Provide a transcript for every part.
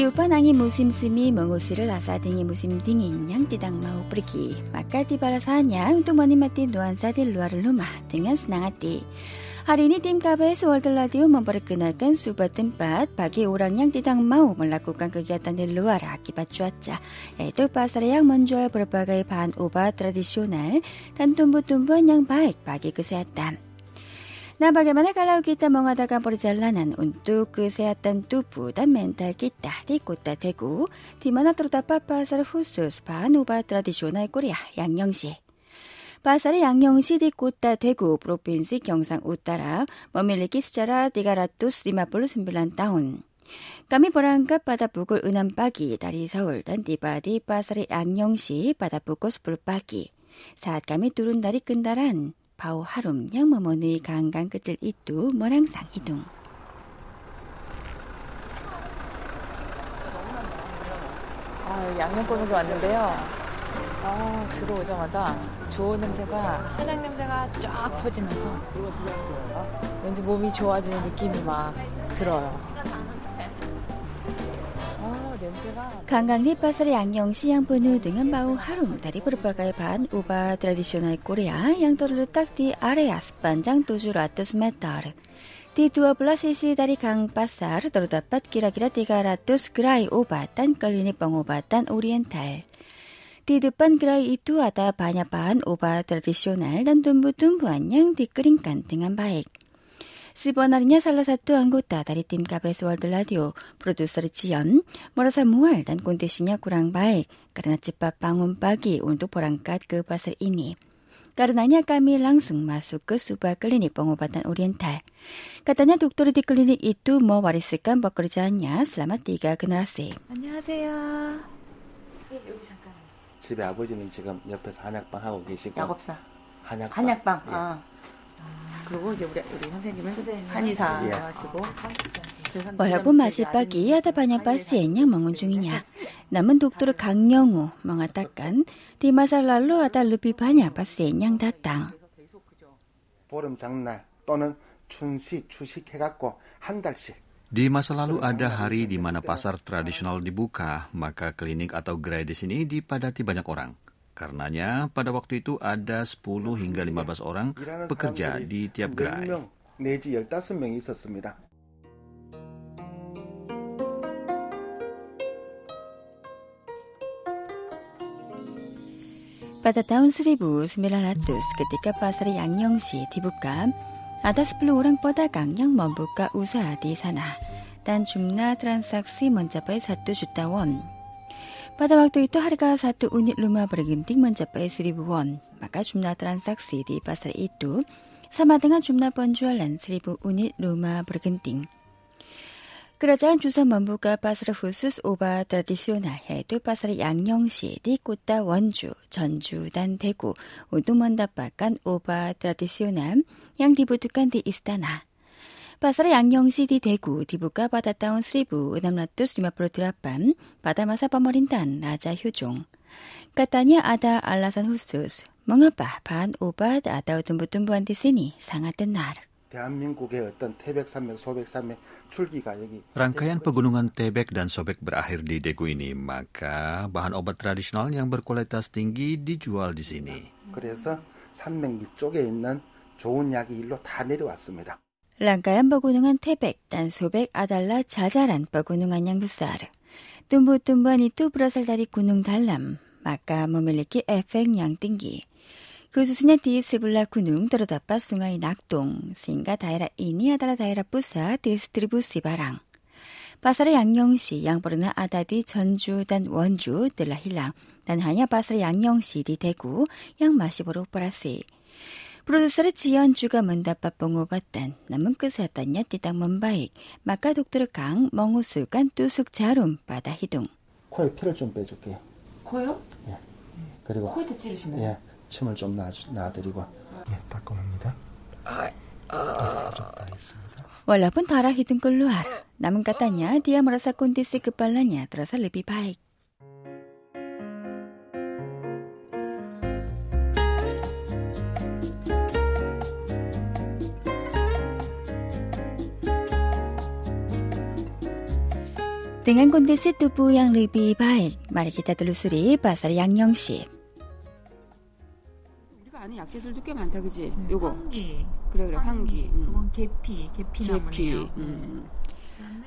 Tiupan angin musim semi mengusir rasa dingin musim dingin yang tidak mau pergi. Maka tiba rasanya untuk menikmati nuansa di luar rumah dengan senang hati. Hari ini tim KBS World Radio memperkenalkan sebuah tempat bagi orang yang tidak mau melakukan kegiatan di luar akibat cuaca, yaitu pasar yang menjual berbagai bahan obat tradisional dan tumbuh-tumbuhan yang baik bagi kesehatan. Nah, bagaimana kalau kita mengadakan perjalanan untuk kesehatan tubuh dan mental kita di kota Daegu, di mana terdapat pasar khusus bahan obat tradisional Korea, Yangnyeong시. Pasar Yangnyeong시 di kota Daegu, Provinsi Gyeongsang Utara, memiliki sejarah 359 tahun. Kami berangkat pada pukul 6 pagi dari Seoul dan tiba di pasar Yangnyeong시 pada pukul 10 pagi. Saat kami turun dari kendaraan, harum yang memenuhi gang-gang kecil itu merangsang hidung. 아, 양념골목에 왔는데요. 아, 들어오자마자 좋은 냄새가 한약 냄새가 쫙 퍼지면서 왠지 몸이 좋아지는 느낌이 막 들어요. Kangkang di pasar Yangnyeongsi yang penuh dengan bau harum dari berbagai bahan obat tradisional Korea yang terletak di area sepanjang 700 meter. Di 12 sisi dari gang pasar terdapat kira-kira 300 gerai obat dan klinik pengobatan oriental. Di depan gerai itu ada banyak bahan obat tradisional dan tumbuh-tumbuhan yang dikeringkan dengan baik. 10번 하리냐 살라사또 안고따 다리팀 카베스 월드 라디오 프로듀서리 지연 모라사 무알 단꼰대시냐 구랑바이 까르나치빠 빵운빠기 운도 보랑갓 그 바슬 이니 까르나냐 까미 랑숭 마수 그 수바 클리닉 뻥오바단 오리엔탈 까다냐 독도리 디 클리닉 이뚜 뭐 와리스깐 버거리지 않냐 슬라마띠가 그나라세 안녕하세요. 예, 여기 잠깐. 집에 아버지는 지금 옆에서 한약방 하고 계시고. 약업사. 한약방. 한약방. 예. 아. 그리고 이제 우리 우리 선생님은 선생님은 한의사 예. 하시고 Walaupun masih pagi, ada banyak pasien yang mengunjunginya. Namun dokter Kang Yongu mengatakan di masa lalu ada lebih banyak pasien yang datang. 보름 장날 또는 춘시 추식해갖고 한 달씩 Di masa lalu ada hari di mana pasar tradisional dibuka, maka klinik atau gerai di sini dipadati banyak orang. Karenanya pada waktu itu ada 10 hingga 15 orang pekerja di tiap gerai. Pada tahun 1900 ketika pasar Yangnyeongsi dibuka, ada 10 orang pedagang yang membuka usaha di sana dan jumlah transaksi mencapai 1 juta won. Pada waktu itu harga satu unit rumah bergenting mencapai 1000 won, maka jumlah transaksi di pasar itu sama dengan jumlah penjualan 1000 unit rumah bergenting. Kerajaan juga membuka pasar khusus obat tradisional yaitu pasar Yangnyeong시 di kota Wonju, Jeonju, dan Daegu untuk mendapatkan obat tradisional yang dibutuhkan di istana. Pasar Yangnyeong시 di Daegu dibuka pada tahun 1658 pada masa pemerintahan Raja Hyojong. Katanya ada alasan khusus mengapa bahan obat atau tumbuh-tumbuhan di sini sangat tenar. 대한민국의 어떤 태백산맥, 소백산맥 출기가 여기 Rangkaian pegunungan Tebek dan Sobek berakhir di Daegu ini, maka bahan obat tradisional yang berkualitas tinggi dijual di sini. 그래서 산맥 위쪽에 있는 좋은 약이 일로 다 내려왔습니다. 랑가얀버구능한 태백, 딴소백, 아달라, 자잘한버구능한 양부사르. 뜸부뜸부한 이뚜브라살다리 구능 달람, 마까 모밀리키 에펙 양띵기. 그수수냐 디스블라 구능 들어다빠 숭아이 낙동, 싱가 다이라 이니 아달라 다이라 뿌사 디스트리부시 바랑. 바사르 양영시 양보르나 아다디 전주 단 원주 들라 힐랑 단 하냐 바사르 양영시 디 대구 양마시보로 보라시. 프로듀서의 지연주가 문답밥 봉오봤단 남은 끝에왔단냐 띠딱 먼바익 마까 독도르 강 멍우술간 뚜숙 자룸 바다 히둥. 코에 피를 좀 빼줄게요. 코요? 예. 그리고 코에 찌르시나요? 예 침을 좀 놔주, 놔드리고. 예 닦아봅니다. 아, 아... 예, 있습니다. 월라분 히둥 걸로 알아 남은 까따냐 디아모라사 꼰디스 끝발라냐 들어서 르비 바익. Dengan kondisi tubuh yang lebih baik, mari kita telusuri pasar 양영시. 우리가 아는 약재들도 꽤 많다, 그지? 요거. 향기. 그래, 그래, 향기. 음. 이건 계피, 계피나무네요. 계피. 음.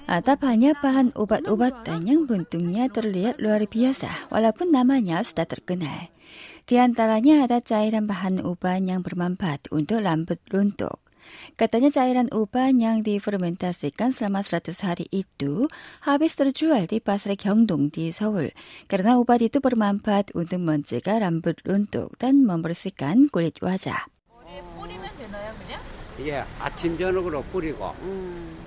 Ada banyak bahan obat-obatan yang bentuknya terlihat luar biasa, walaupun namanya sudah terkenal. Di antaranya ada cairan bahan obat yang bermanfaat untuk rambut runtuh. Katanya cairan obat yang difermentasikan selama 100 hari itu habis terjual di pasar Gyeongdong di Seoul. Karena obat itu bermanfaat untuk mencegah rambut runtuh dan membersihkan kulit wajah. 뿌리면 되나요, 그냥? 예, 아침 저녁으로 뿌리고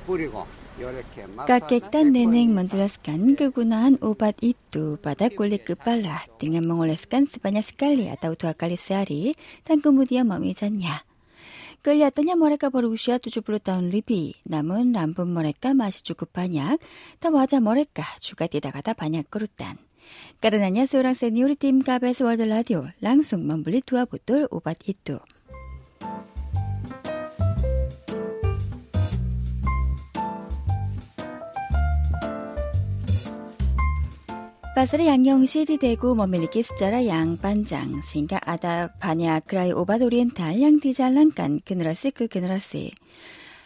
뿌리고 이렇게 Kakek dan nenek menjelaskan kegunaan obat itu pada kulit kepala dengan mengoleskan sebanyak sekali atau dua kali sehari dan kemudian memijatnya. Kelihatannya mereka berusia 70 tahun lebih, namun rambut mereka masih cukup banyak dan wajah mereka juga tidak ada banyak kerutan. Karenanya seorang senior tim KBS World Radio langsung membeli dua botol obat itu. Pasar 양영시 대구 memiliki sejarah yang panjang sehingga ada banyak gerai obat oriental yang dijalankan generasi ke generasi.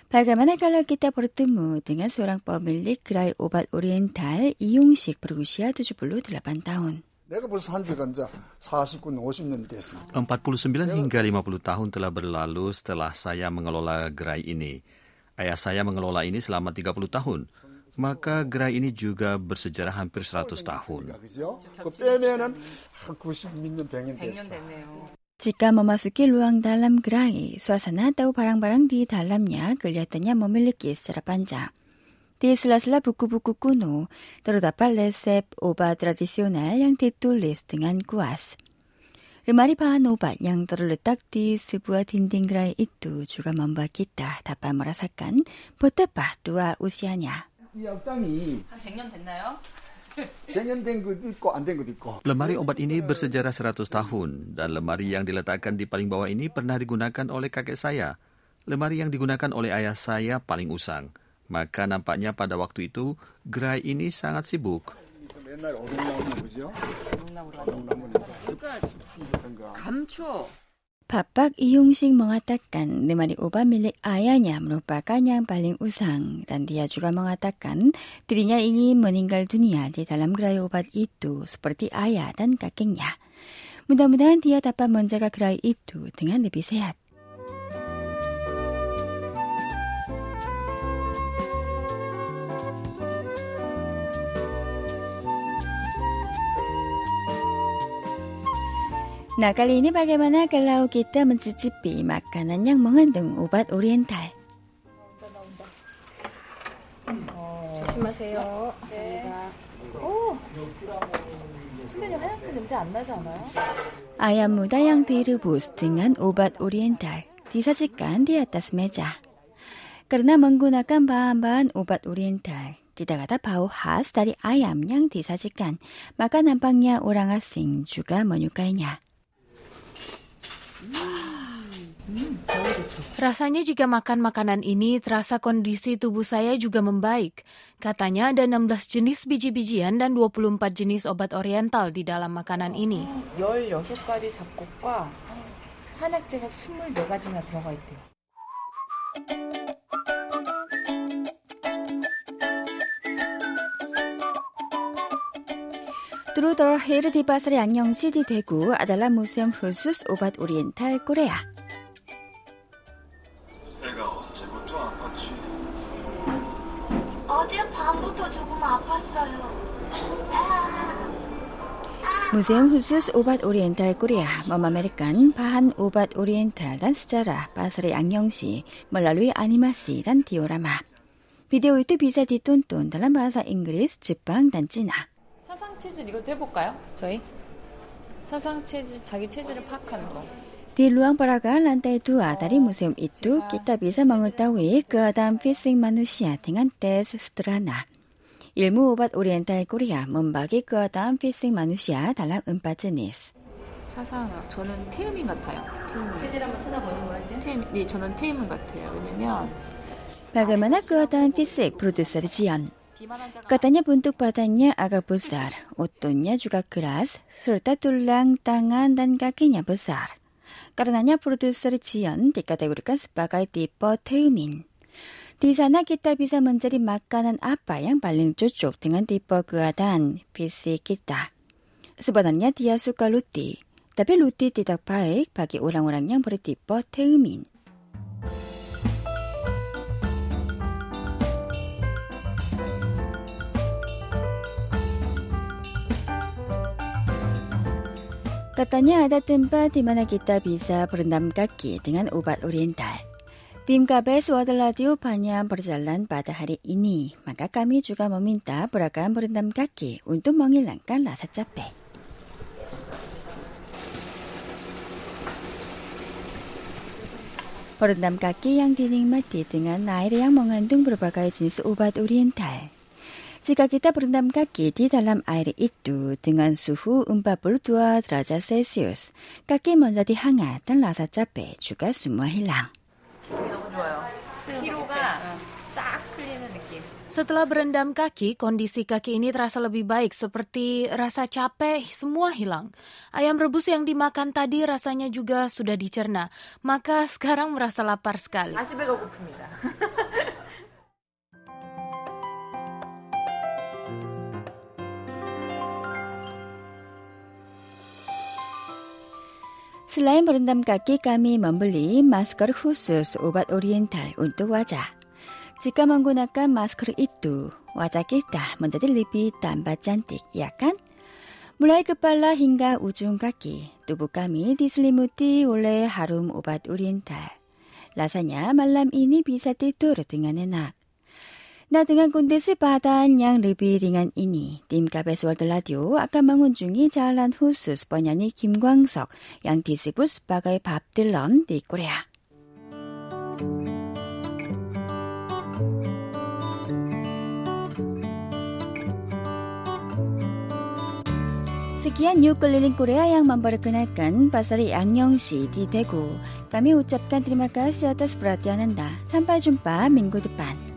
Bagaimana kalau kita bertemu dengan seorang pemilik gerai obat oriental 이용식 berusia 78 tahun. 내가 벌써 한 지가 이제 49, 50년 됐으니까. 49 hingga 50 tahun telah berlalu setelah saya mengelola gerai ini. Ayah saya mengelola ini selama 30 tahun. Maka gerai ini juga bersejarah hampir 100 tahun. Jika memasuki ruang dalam gerai, suasana atau barang-barang di dalamnya kelihatannya memiliki secara panjang. Di sela-sela buku-buku kuno, terdapat resep obat tradisional yang ditulis dengan kuas. Lemari bahan obat yang terletak di sebuah dinding gerai itu juga membuat kita dapat merasakan betapa tua usianya. 이 약장이 한 100년 됐나요? 100년 된 것도 있고 안 된 것도 있고. Lemari obat ini bersejarah 100 tahun dan lemari yang diletakkan di paling bawah ini pernah digunakan oleh kakek saya. Lemari yang digunakan oleh ayah saya paling usang. Maka nampaknya pada waktu itu gerai ini sangat sibuk. 옛날 어동나무 그죠? 어동나무는 이제 거. 감초. Bapak Iyungsing mengatakan lemari obat milik ayahnya merupakan yang paling usang dan dia juga mengatakan dirinya ingin meninggal dunia di dalam gerai obat itu seperti ayah dan kakeknya. Mudah-mudahan dia dapat menjaga gerai itu dengan lebih sehat. Nah, kali ini bagaimana kalau kita mencicipi makanan yang mengandung obat oriental? 조심하세요. 오! 선배님 화장실 냄새 안 나지 않아요? Ayam muda yang direbus dengan obat oriental disajikan di atas meja. Karena menggunakan bahan-bahan obat oriental, tidak ada bau khas dari ayam yang disajikan, maka nampaknya orang asing juga menyukainya. Rasanya jika makan makanan ini terasa kondisi tubuh saya juga membaik. Katanya ada 16 jenis biji-bijian dan 24 jenis obat oriental di dalam makanan ini. Terutama, di pasar Yangnyeongsi di Daegu adalah museum khusus obat oriental Korea. 어젯밤부터 조금 아팠어요. 아. 무세움 후스 오밭 오리엔탈 코리아 멈 아메리칸 바한 오밭 오리엔탈 단 스자라 바사르 양영시 멀라루이 아니마시 단 디오라마 비디오 유튜 비자 디톤톤 달란 바사 잉그리스 지방 단 찌나 사상 체질 이것도 해볼까요? 저희 사상 체질 자기 체질을 파악하는 거. Di ruang peraga lantai dua dari museum itu, kita bisa mengetahui keadaan fisik manusia dengan tes sederhana. Ilmu obat oriental Korea membagi keadaan fisik manusia dalam empat jenis. 사상학. 저는 태음인 같아요. 태음인. 체질 한번 찾아보는 거지? 태음, 네, 저는 태음인 같아요. 왜냐면 Bagaimana keadaan fisik produser Jian? Katanya bentuk badannya agak besar, ototnya juga keras, serta tulang, tangan, dan kakinya besar. Karenanya produser Jion dikategorikan sebagai tipe Taemin. Di sana kita bisa mencari makanan apa yang paling cocok dengan tipe keadaan fisik kita. Sebenarnya dia suka luti, tapi luti tidak baik bagi orang-orang yang bertipe Taemin. Katanya ada tempat di mana kita bisa berendam kaki dengan obat oriental. Tim KBS World Radio banyak berjalan pada hari ini, maka kami juga meminta beragam berendam kaki untuk menghilangkan rasa capek. Berendam kaki yang dinikmati dengan air yang mengandung berbagai jenis obat oriental. Jika kita berendam kaki di dalam air itu dengan suhu 42 derajat Celcius, kaki menjadi hangat dan rasa capek juga semua hilang. Setelah berendam kaki, kondisi kaki ini terasa lebih baik seperti rasa capek semua hilang. Ayam rebus yang dimakan tadi rasanya juga sudah dicerna, maka sekarang merasa lapar sekali. Selain berendam kaki, kami membeli masker khusus obat oriental untuk wajah. Jika menggunakan masker itu, wajah kita menjadi lebih tampak cantik, ya kan? Mulai kepala hingga ujung kaki, tubuh kami diselimuti oleh harum obat oriental. Rasanya malam ini bisa tidur dengan enak. Nah, dengan kondisi badan yang lebih ringan ini, tim KBS World Radio akan mengunjungi jalan khusus penyanyi Kim Kwang-sok yang disebut sebagai Bob Dylan di Korea. Sekian yuk keliling Korea yang memperkenalkan pasar Yangnyeongsi di Daegu. Kami ucapkan terima kasih atas perhatian Anda. Sampai jumpa minggu depan.